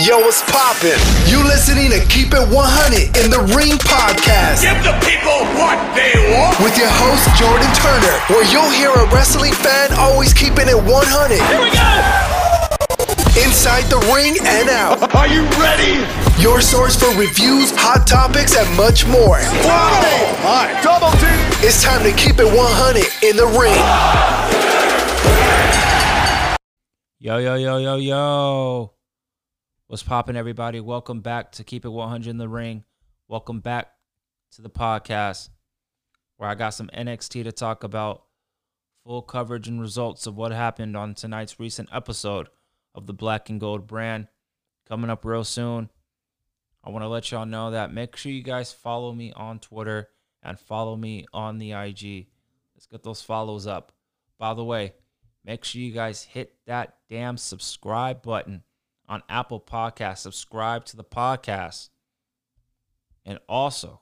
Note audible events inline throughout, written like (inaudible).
Yo, what's poppin'? You listening to Keep It 100 in the Ring podcast Give the people what they want. with your host Jordan Turner, where you'll hear a wrestling fan always keeping it 100 Here we go. inside the ring and out. (laughs) Are you ready? Your source for reviews, hot topics, and much more. Oh my! Double team. It's time to keep it 100 in the ring. Yo, yo, yo, yo, yo. What's popping, everybody? Welcome back to Keep It 100 in the Ring. Welcome back to the podcast where I got some NXT to talk about. Full coverage and results of what happened on tonight's recent episode of the Black and Gold brand. Coming up real soon. I want to let y'all know that make sure you guys follow me on Twitter and follow me on the IG. Let's get those follows up. By the way, make sure you guys hit that damn subscribe button on Apple Podcasts. Subscribe to the podcast. And also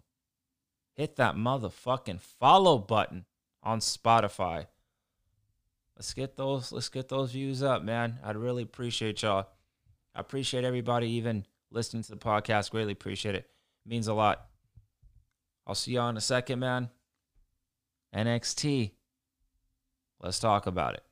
hit that motherfucking follow button on Spotify. Let's get those let's get those views up, man. I'd really appreciate y'all. I appreciate everybody even listening to the podcast. Greatly appreciate it. it means a lot. I'll see y'all in a second, man. NXT. Let's talk about it.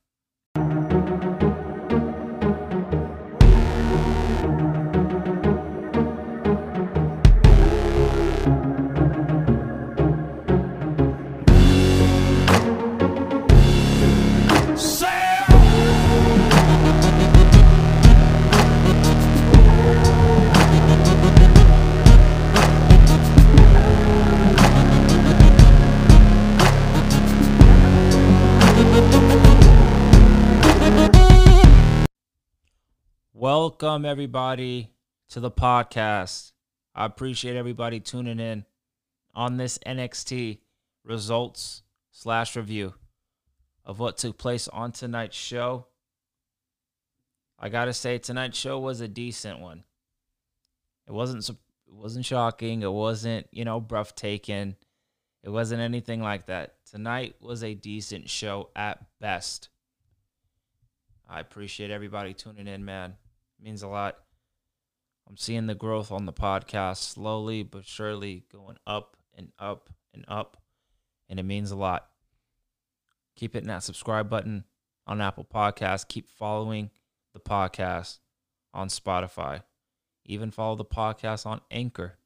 Welcome everybody to the podcast. I appreciate everybody tuning in on this NXT results slash review of what took place on tonight's show. I gotta say, tonight's show was a decent one. It wasn't it wasn't shocking. It wasn't you know breathtaking. It wasn't anything like that. Tonight was a decent show at best. I appreciate everybody tuning in, man. Means a lot. I'm seeing the growth on the podcast slowly but surely going up and up and up, and it means a lot. Keep hitting that subscribe button on Apple Podcasts. Keep following the podcast on Spotify. Even follow the podcast on Anchor.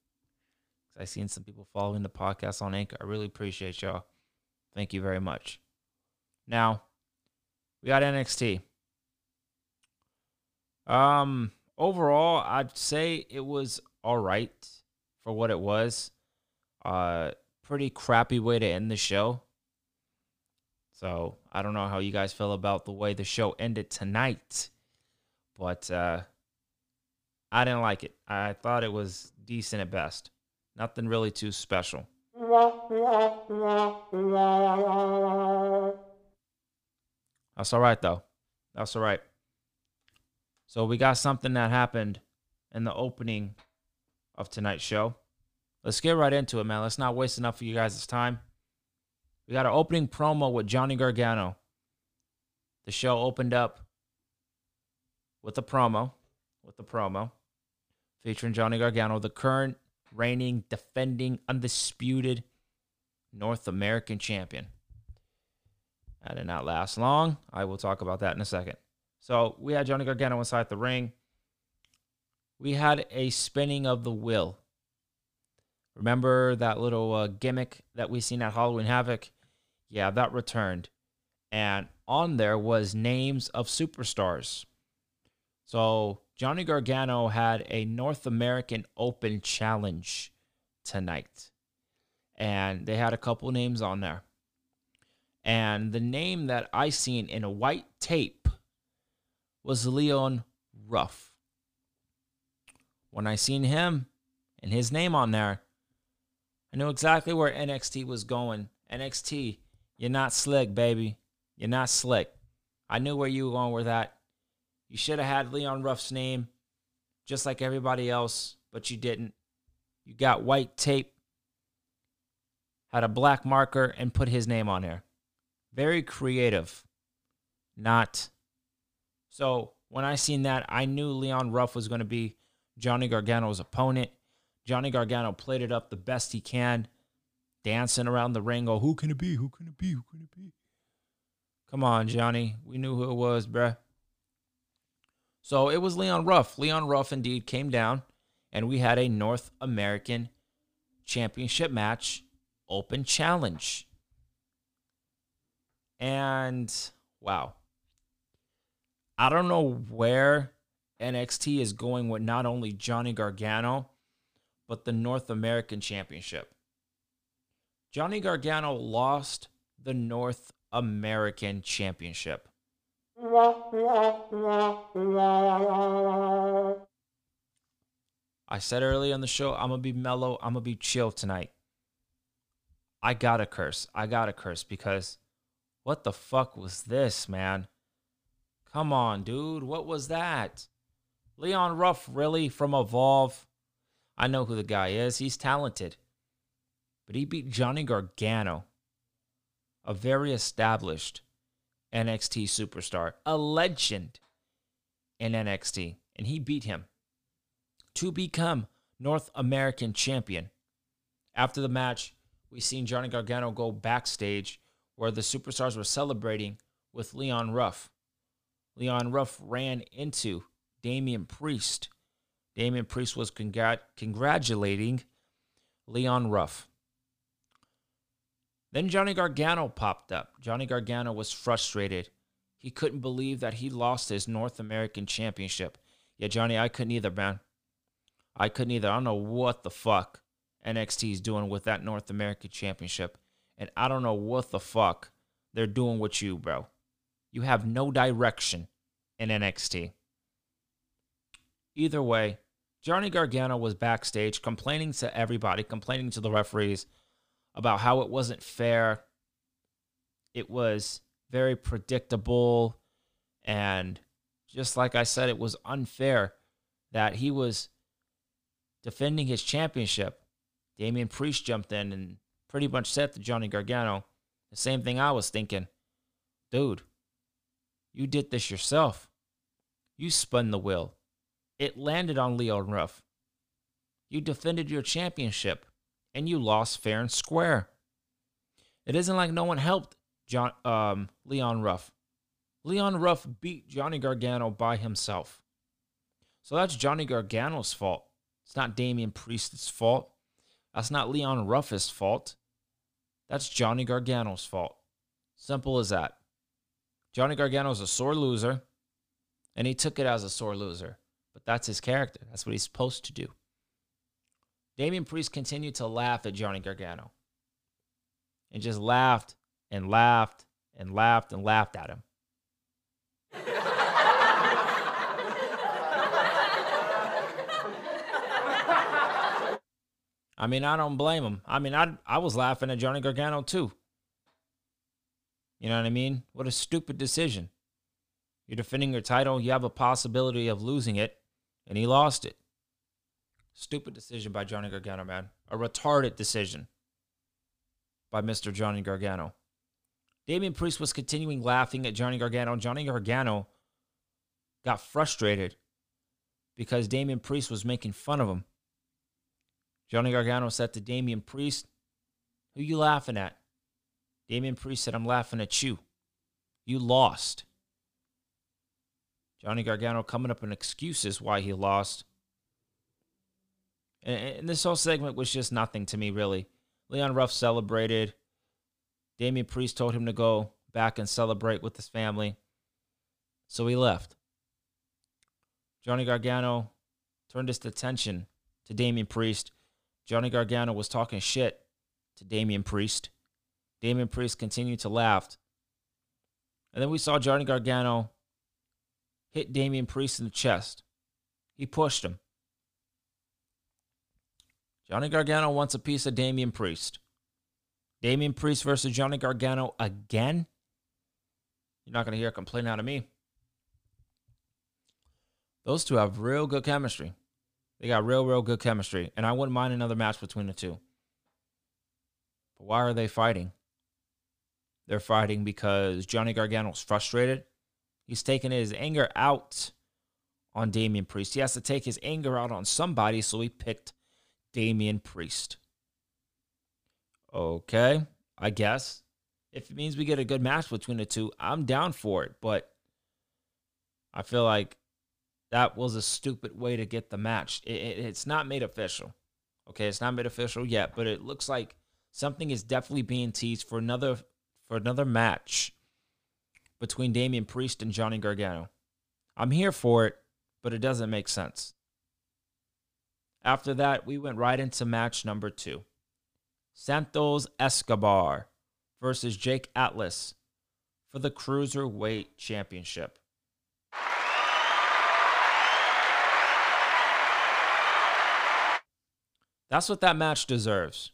I've seen some people following the podcast on Anchor. I really appreciate y'all. Thank you very much. Now, we got NXT. Um, overall, I'd say it was all right for what it was. Uh, pretty crappy way to end the show. So I don't know how you guys feel about the way the show ended tonight, but uh, I didn't like it. I thought it was decent at best. Nothing really too special. That's all right though. That's all right. So we got something that happened in the opening of tonight's show. Let's get right into it, man. Let's not waste enough of you guys' time. We got an opening promo with Johnny Gargano. The show opened up with a promo, with a promo featuring Johnny Gargano, the current reigning, defending, undisputed North American champion. That did not last long. I will talk about that in a second. So we had Johnny Gargano inside the ring. We had a spinning of the wheel. Remember that little uh, gimmick that we seen at Halloween Havoc? Yeah, that returned. And on there was names of superstars. So Johnny Gargano had a North American Open Challenge tonight. And they had a couple names on there. And the name that I seen in a white tape was Leon Ruff. When I seen him and his name on there, I knew exactly where NXT was going. NXT, you're not slick, baby. You're not slick. I knew where you were going with that. You should have had Leon Ruff's name just like everybody else, but you didn't. You got white tape, had a black marker, and put his name on there. Very creative. Not. So When I seen that, I knew Leon Ruff was going to be Johnny Gargano's opponent. Johnny Gargano played it up the best he can, dancing around the ring. Oh, who can it be? Who can it be? Who can it be? Come on, Johnny. We knew who it was, bruh. So it was Leon Ruff. Leon Ruff indeed came down, and we had a North American Championship match open challenge. And wow. I don't know where NXT is going with not only Johnny Gargano, but the North American Championship. Johnny Gargano lost the North American Championship. I said earlier on the show, I'm going to be mellow, I'm going to be chill tonight. I got to curse. I got to curse because what the fuck was this, man? Come on, dude. What was that? Leon Ruff, really? From Evolve? I know who the guy is. He's talented. But he beat Johnny Gargano, a very established NXT superstar, a legend in NXT. And he beat him to become North American champion. After the match, we seen Johnny Gargano go backstage where the superstars were celebrating with Leon Ruff. Leon Ruff ran into Damian Priest. Damian Priest was congrat- congratulating Leon Ruff. Then Johnny Gargano popped up. Johnny Gargano was frustrated. He couldn't believe that he lost his North American Championship. Yeah, Johnny, I couldn't either, man. I couldn't either. I don't know what the fuck NXT is doing with that North American Championship. And I don't know what the fuck they're doing with you, bro. You have no direction in NXT. Either way, Johnny Gargano was backstage complaining to everybody, complaining to the referees about how it wasn't fair. It was very predictable. And just like I said, it was unfair that he was defending his championship. Damian Priest jumped in and pretty much said to Johnny Gargano the same thing I was thinking. Dude, you did this yourself. You spun the wheel. It landed on Leon Ruff. You defended your championship and you lost fair and square. It isn't like no one helped John um, Leon Ruff. Leon Ruff beat Johnny Gargano by himself. So that's Johnny Gargano's fault. It's not Damian Priest's fault. That's not Leon Ruff's fault. That's Johnny Gargano's fault. Simple as that. Johnny Gargano's a sore loser, and he took it as a sore loser. But that's his character. That's what he's supposed to do. Damian Priest continued to laugh at Johnny Gargano. And just laughed and laughed and laughed and laughed at him. I mean, I don't blame him. I mean, I I was laughing at Johnny Gargano too. You know what I mean? What a stupid decision. You're defending your title, you have a possibility of losing it, and he lost it. Stupid decision by Johnny Gargano, man. A retarded decision by Mr. Johnny Gargano. Damian Priest was continuing laughing at Johnny Gargano. Johnny Gargano got frustrated because Damian Priest was making fun of him. Johnny Gargano said to Damian Priest, Who you laughing at? Damian Priest said, I'm laughing at you. You lost. Johnny Gargano coming up with excuses why he lost. And, and this whole segment was just nothing to me, really. Leon Ruff celebrated. Damian Priest told him to go back and celebrate with his family. So he left. Johnny Gargano turned his attention to Damian Priest Johnny Gargano was talking shit to Damian Priest. Damian Priest continued to laugh. And then we saw Johnny Gargano hit Damian Priest in the chest. He pushed him. Johnny Gargano wants a piece of Damian Priest. Damian Priest versus Johnny Gargano again? You're not going to hear a complaint out of me. Those two have real good chemistry. They got real, real good chemistry, and I wouldn't mind another match between the two. But why are they fighting? They're fighting because Johnny Gargano's frustrated. He's taking his anger out on Damian Priest. He has to take his anger out on somebody, so he picked Damian Priest. Okay, I guess. If it means we get a good match between the two, I'm down for it. But I feel like that was a stupid way to get the match. It, it, it's not made official. Okay, it's not made official yet, but it looks like something is definitely being teased for another for another match between Damian Priest and Johnny Gargano. I'm here for it, but it doesn't make sense. After that, we went right into match number two. Santos Escobar versus Jake Atlas for the Cruiserweight Championship. That's what that match deserves.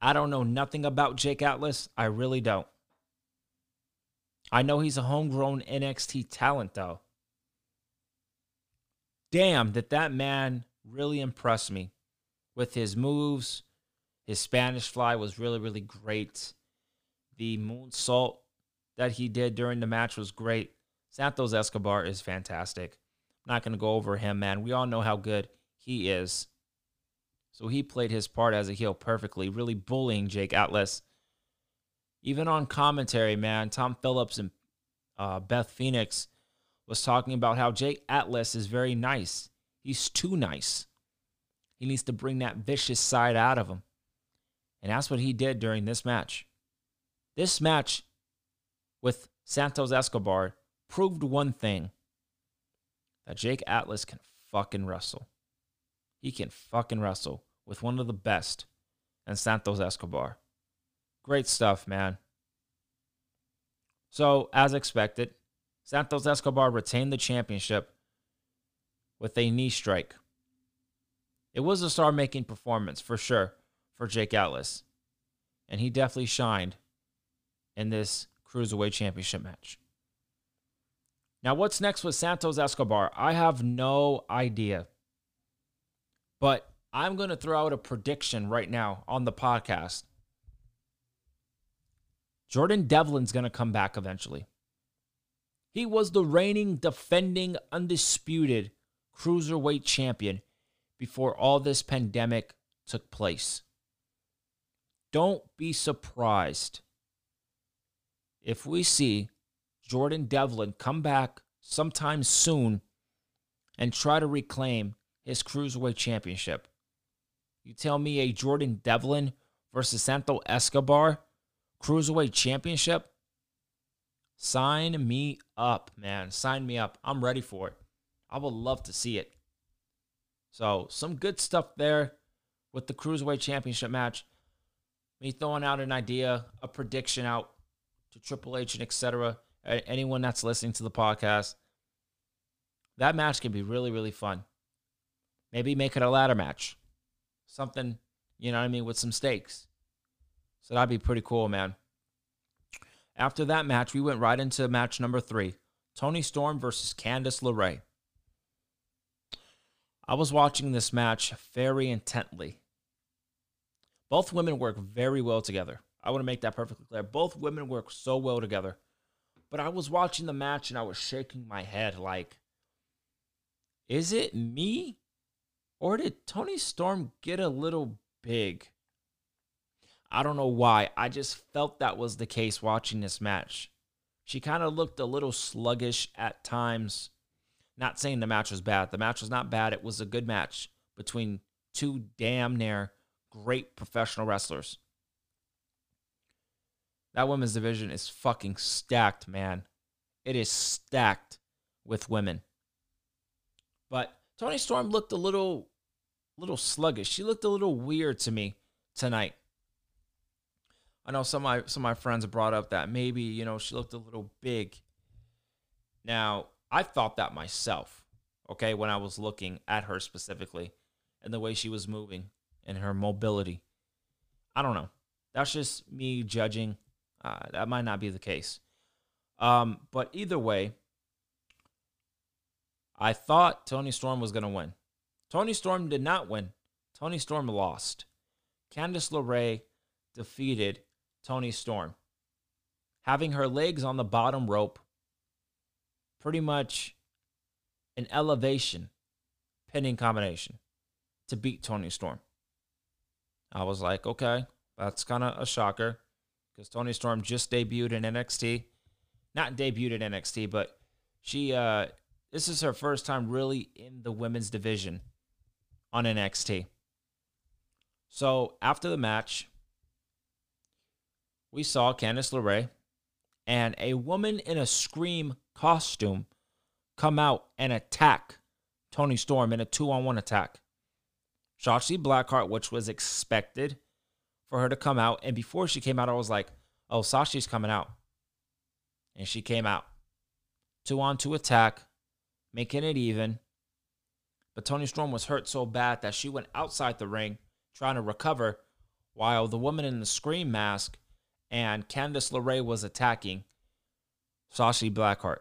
I don't know nothing about Jake Atlas. I really don't. I know he's a homegrown NXT talent, though. Damn, that that man really impressed me with his moves. His Spanish fly was really, really great. The moonsault that he did during the match was great. Santos Escobar is fantastic. I'm not going to go over him, man. We all know how good he is. So he played his part as a heel perfectly, really bullying Jake Atlas. Even on commentary, man, Tom Phillips and uh, Beth Phoenix was talking about how Jake Atlas is very nice. He's too nice. He needs to bring that vicious side out of him. And that's what he did during this match. This match with Santos Escobar proved one thing that Jake Atlas can fucking wrestle. He can fucking wrestle with one of the best and Santos Escobar. Great stuff, man. So, as expected, Santos Escobar retained the championship with a knee strike. It was a star making performance for sure for Jake Atlas. And he definitely shined in this Cruiserweight Championship match. Now, what's next with Santos Escobar? I have no idea. But I'm going to throw out a prediction right now on the podcast. Jordan Devlin's going to come back eventually. He was the reigning, defending, undisputed cruiserweight champion before all this pandemic took place. Don't be surprised if we see Jordan Devlin come back sometime soon and try to reclaim his cruiserweight championship. You tell me a Jordan Devlin versus Santo Escobar cruiserweight championship? Sign me up, man. Sign me up. I'm ready for it. I would love to see it. So, some good stuff there with the cruiserweight championship match. Me throwing out an idea, a prediction out to Triple H and etc. Anyone that's listening to the podcast, that match can be really, really fun. Maybe make it a ladder match something, you know what I mean, with some stakes. So that'd be pretty cool, man. After that match, we went right into match number three Toni Storm versus Candice LeRae. I was watching this match very intently. Both women work very well together. I want to make that perfectly clear. Both women work so well together. But I was watching the match and I was shaking my head like, is it me or did Toni Storm get a little big? I don't know why. I just felt that was the case watching this match. She kind of looked a little sluggish at times. Not saying the match was bad. The match was not bad. It was a good match between two damn near great professional wrestlers. That women's division is fucking stacked, man. It is stacked with women. But Toni Storm looked a little little sluggish. She looked a little weird to me tonight. I know some of my some of my friends brought up that maybe, you know, she looked a little big. Now, I thought that myself, okay, when I was looking at her specifically and the way she was moving and her mobility. I don't know. That's just me judging. Uh, that might not be the case. Um, but either way, I thought Toni Storm was going to win. Toni Storm did not win. Toni Storm lost. Candice LeRae defeated Toni Storm, having her legs on the bottom rope, pretty much an elevation pinning combination to beat Toni Storm. I was like, okay, that's kind of a shocker because Toni Storm just debuted in NXT. Not debuted in NXT, but she uh this is her first time really in the women's division on NXT. So after the match, we saw Candice LeRae and a woman in a Scream costume come out and attack Toni Storm in a two on one attack. Shotzi Blackheart, which was expected for her to come out. And before she came out, I was like, oh, Shotzi's coming out. And she came out. Two on two attack, making it even. But Toni Storm was hurt so bad that she went outside the ring trying to recover while the woman in the scream mask and Candice LeRae was attacking Shotzi Blackheart.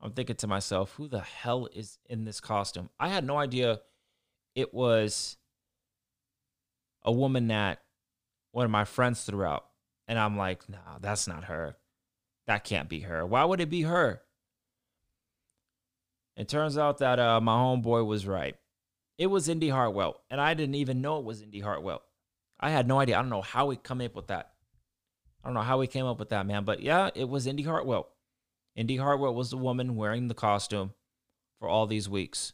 I'm thinking to myself, who the hell is in this costume? I had no idea it was a woman that one of my friends threw out. And I'm like, no, that's not her. That can't be her. Why would it be her? It turns out that uh, my homeboy was right. It was Indi Hartwell, and I didn't even know it was Indi Hartwell. I had no idea. I don't know how he come up with that. I don't know how he came up with that, man. But yeah, it was Indi Hartwell. Indi Hartwell was the woman wearing the costume for all these weeks,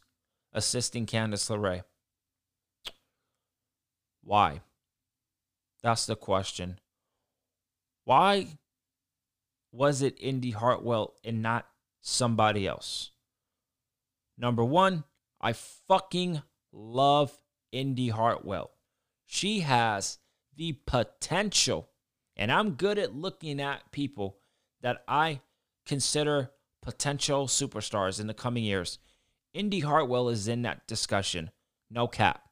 assisting Candice LeRae. Why? That's the question. Why was it Indi Hartwell and not somebody else? Number one, I fucking love Indi Hartwell. She has the potential, and I'm good at looking at people that I consider potential superstars in the coming years. Indi Hartwell is in that discussion. No cap.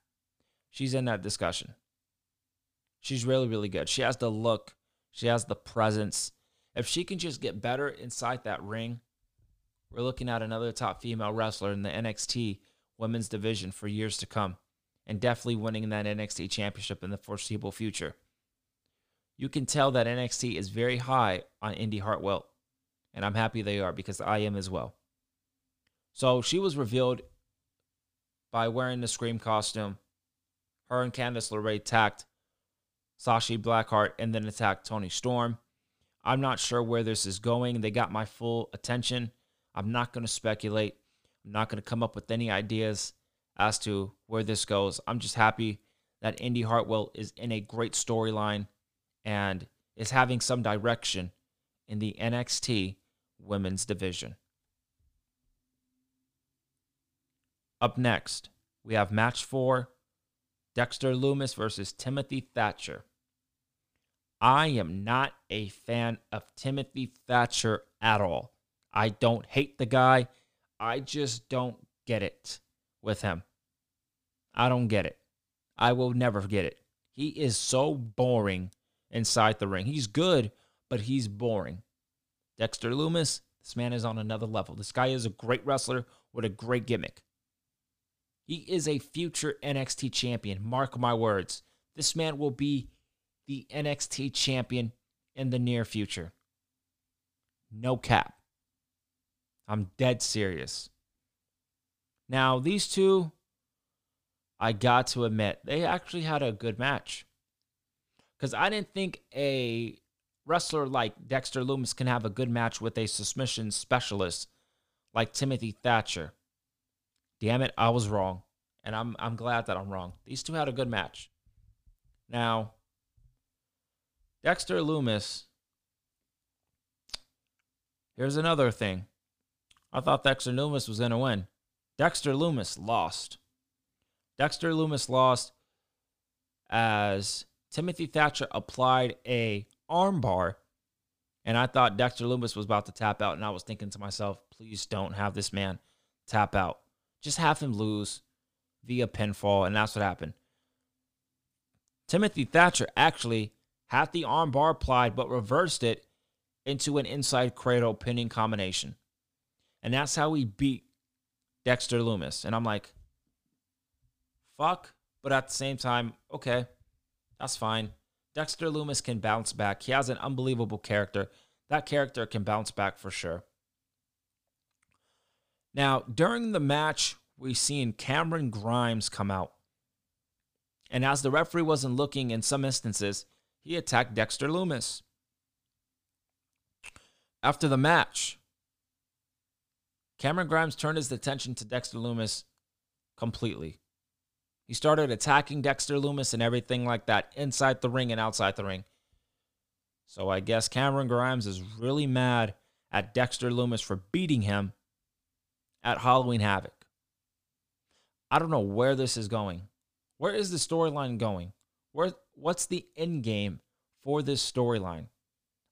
She's in that discussion. She's really, really good. She has the look, she has the presence. If she can just get better inside that ring, we're looking at another top female wrestler in the NXT women's division for years to come and definitely winning that NXT championship in the foreseeable future. You can tell that NXT is very high on Indi Hartwell, and I'm happy they are because I am as well. So she was revealed by wearing the Scream costume her and Candice LeRae attacked Shotzi Blackheart and then attacked Toni Storm. I'm not sure where this is going. They got my full attention. I'm not going to speculate. I'm not going to come up with any ideas as to where this goes. I'm just happy that Indi Hartwell is in a great storyline and is having some direction in the NXT women's division. Up next, we have match four Dexter Lumis versus Timothy Thatcher. I am not a fan of Timothy Thatcher at all. I don't hate the guy. I just don't get it with him. I don't get it. I will never get it. He is so boring inside the ring. He's good, but he's boring. Dexter Lumis, this man is on another level. This guy is a great wrestler with a great gimmick. He is a future NXT champion. Mark my words. This man will be the NXT champion in the near future. No cap. I'm dead serious. Now, these two, I got to admit, they actually had a good match. Because I didn't think a wrestler like Dexter Lumis can have a good match with a submission specialist like Timothy Thatcher. Damn it, I was wrong. And I'm I'm glad that I'm wrong. These two had a good match. Now, Dexter Lumis, Here's another thing. I thought Dexter Lumis was going to win. Dexter Lumis lost. Dexter Lumis lost as Timothy Thatcher applied a armbar and I thought Dexter Lumis was about to tap out and I was thinking to myself, please don't have this man tap out. Just have him lose via pinfall, and that's what happened. Timothy Thatcher actually had the armbar applied, but reversed it into an inside cradle pinning combination. And that's how he beat Dexter Lumis. And I'm like, fuck. But at the same time, okay, that's fine. Dexter Lumis can bounce back. He has an unbelievable character. That character can bounce back for sure. Now, during the match, we seen Cameron Grimes come out. And as the referee wasn't looking in some instances, he attacked Dexter Lumis. After the match, Cameron Grimes turned his attention to Dexter Lumis completely. He started attacking Dexter Lumis and everything like that inside the ring and outside the ring. So I guess Cameron Grimes is really mad at Dexter Lumis for beating him at Halloween Havoc. I don't know where this is going. Where is the storyline going? Where what's the end game for this storyline?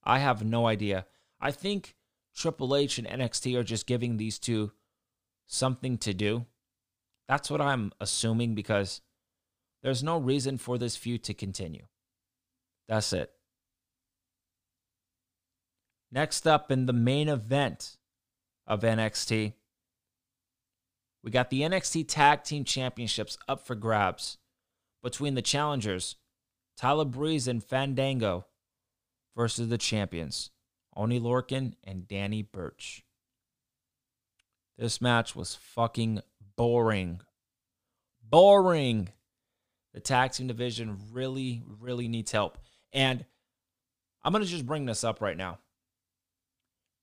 I have no idea. I think Triple H and NXT are just giving these two something to do. That's what I'm assuming because there's no reason for this feud to continue. That's it. Next up in the main event of NXT, we got the NXT Tag Team Championships up for grabs between the challengers, Tyler Breeze and Fandango, versus the champions, Oney Lorcan and Danny Burch. This match was fucking boring. Boring. The tag team division really, really needs help. And I'm going to just bring this up right now.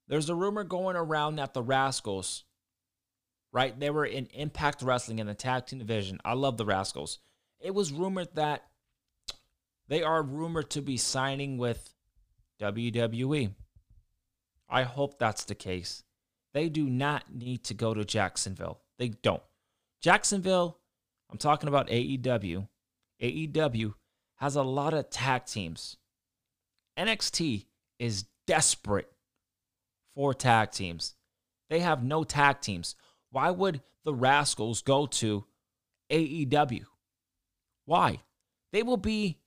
There's a rumor going around that the Rascals, right? They were in Impact Wrestling in the tag team division. I love the Rascals. It was rumored that they are rumored to be signing with WWE. I hope that's the case. They do not need to go to Jacksonville. They don't. Jacksonville, I'm talking about AEW. AEW has a lot of tag teams. NXT is desperate for tag teams. They have no tag teams. Why would the Rascals go to AEW? Why? They will be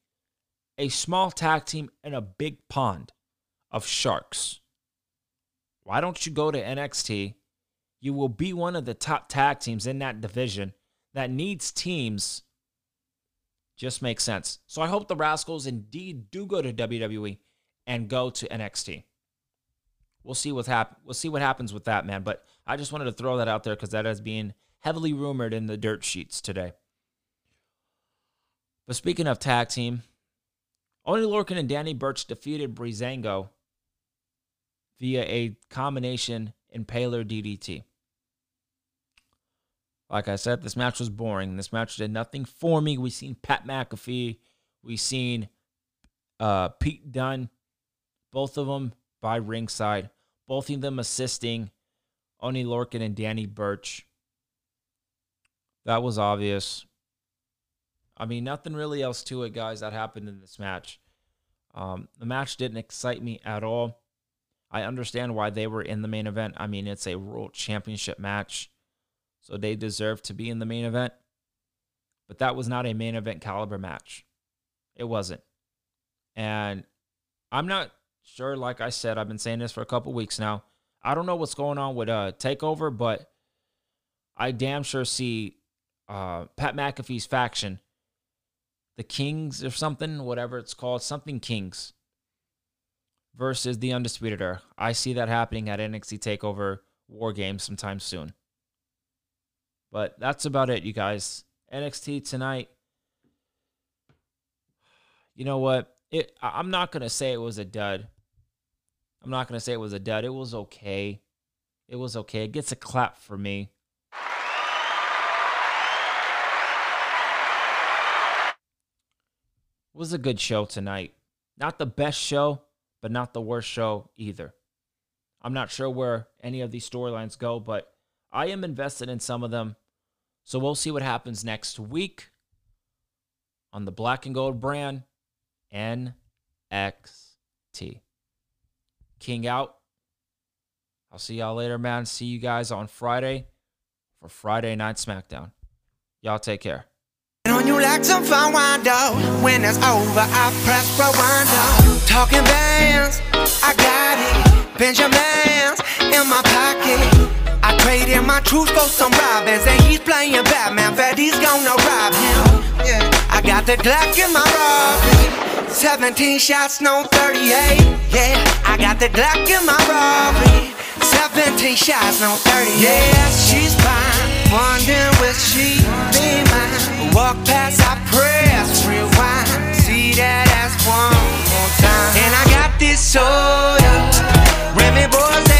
a small tag team in a big pond of sharks. Why don't you go to NXT? You will be one of the top tag teams in that division that needs teams. Just makes sense. So I hope the Rascals indeed do go to WWE and go to NXT we'll see what's happen. We'll see what happens with that, man. But I just wanted to throw that out there because that has been heavily rumored in the dirt sheets today. But speaking of tag team, Oney Lorcan and Danny Burch defeated Breezango via a combination impaler DDT. Like I said, this match was boring. This match did nothing for me. We seen Pat McAfee, we seen uh, Pete Dunne, both of them by ringside both of them assisting Oney Lorcan and Danny Burch. That was obvious. I mean, nothing really else to it, guys, that happened in this match. Um, the match didn't excite me at all. I understand why they were in the main event. I mean, it's a world championship match, so they deserve to be in the main event. But that was not a main event caliber match. It wasn't. And I'm not sure, like I said, I've been saying this for a couple weeks now. I don't know what's going on with uh Takeover, but I damn sure see uh Pat McAfee's faction, the Kings or something, whatever it's called, something Kings versus the Undisputed Era. I see that happening at NXT Takeover War Games sometime soon. But that's about it, you guys. NXT tonight. You know what? It I'm not gonna say it was a dud I'm not to say it was a dud. It was okay. It was okay. It gets a clap for me. It was a good show tonight. Not the best show, but not the worst show either. I'm not sure where any of these storylines go, but I am invested in some of them. So we'll see what happens next week on the Black and Gold brand NXT. King out. I'll see y'all later, man. See you guys on Friday for Friday Night SmackDown. Y'all take care. You like some fun When it's over, I press rewind. Talking bands, I got it. Benjamins in my pocket. I traded my truth for some robins, and he's playing Batman. He's gonna rob him. Yeah, I got the Glock in my robbery. 17 shots, no 38. Yeah, I got the Glock in my robbery. 17 shots, no 38. Yeah, she's fine. Wondering Walk past, I press, rewind. See that ass one more time. And I got this soda. Remy boys.